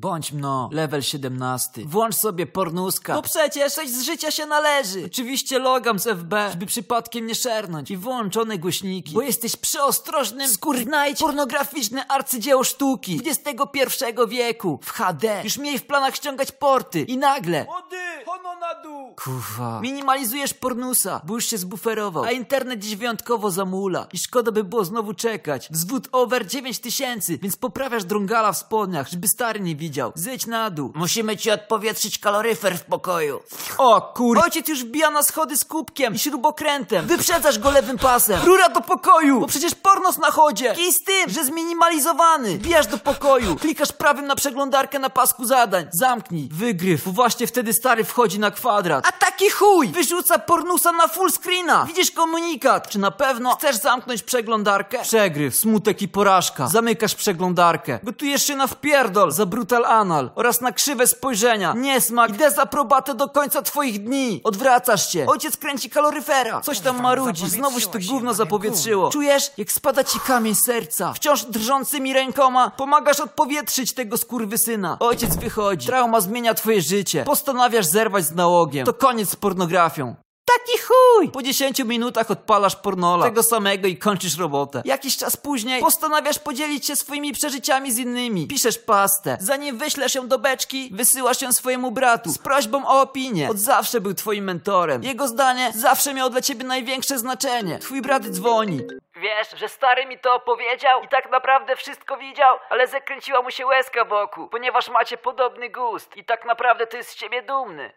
Bądź mno, level 17. Włącz sobie pornuska. No przecież coś z życia się należy. Oczywiście logam z FB, żeby przypadkiem nie szernąć. I włączone głośniki. Bo jesteś przeostrożnym skurnajcie pornograficzne arcydzieło sztuki XXI wieku. W HD. Już miej w planach ściągać porty. I nagle... Dół! Kurwa. Minimalizujesz pornusa, bo już się zbuferował, a internet dziś wyjątkowo zamula. I szkoda by było znowu czekać. Wzwód over 9000, więc poprawiasz drągala w spodniach, żeby stary nie widział. Zejdź na dół. Musimy ci odpowietrzyć kaloryfer w pokoju. O kur... Ojciec już wbija na schody z kubkiem i śrubokrętem. Wyprzedzasz go lewym pasem. Rura do pokoju, bo przecież pornos na chodzie. I z tym, że zminimalizowany. Wbijasz do pokoju, klikasz prawym na przeglądarkę na pasku zadań. Zamknij. Wygryw. Bo Właśnie wtedy stary wchodzi na kwadrat. A taki chuj! Wyrzuca pornusa na full screena. Widzisz komunikat. Czy na pewno chcesz zamknąć przeglądarkę? Przegryw, smutek i porażka. Zamykasz przeglądarkę. Gotujesz się na wpierdol za brutal anal oraz na krzywe spojrzenia, niesmak i dezaprobatę do końca twoich dni. Odwracasz się. Ojciec kręci kaloryfera. Coś tam marudzi. Znowu się to gówno zapowietrzyło. Czujesz, jak spada ci kamień serca. Wciąż drżącymi rękoma pomagasz odpowietrzyć tego skurwysyna. Ojciec wychodzi. Trauma zmienia twoje życie. Postanawiasz zerwać z nałogiem. To koniec z pornografią. Taki chuj! Po 10 minutach odpalasz pornola, tego samego i kończysz robotę. Jakiś czas później postanawiasz podzielić się swoimi przeżyciami z innymi. Piszesz pastę. Zanim wyślesz ją do beczki, wysyłasz ją swojemu bratu z prośbą o opinię. Od zawsze był twoim mentorem. Jego zdanie zawsze miało dla ciebie największe znaczenie. Twój brat dzwoni. Wiesz, że stary mi to opowiedział i tak naprawdę wszystko widział, ale zakręciła mu się łezka wokół, ponieważ macie podobny gust i tak naprawdę to jest z ciebie dumny.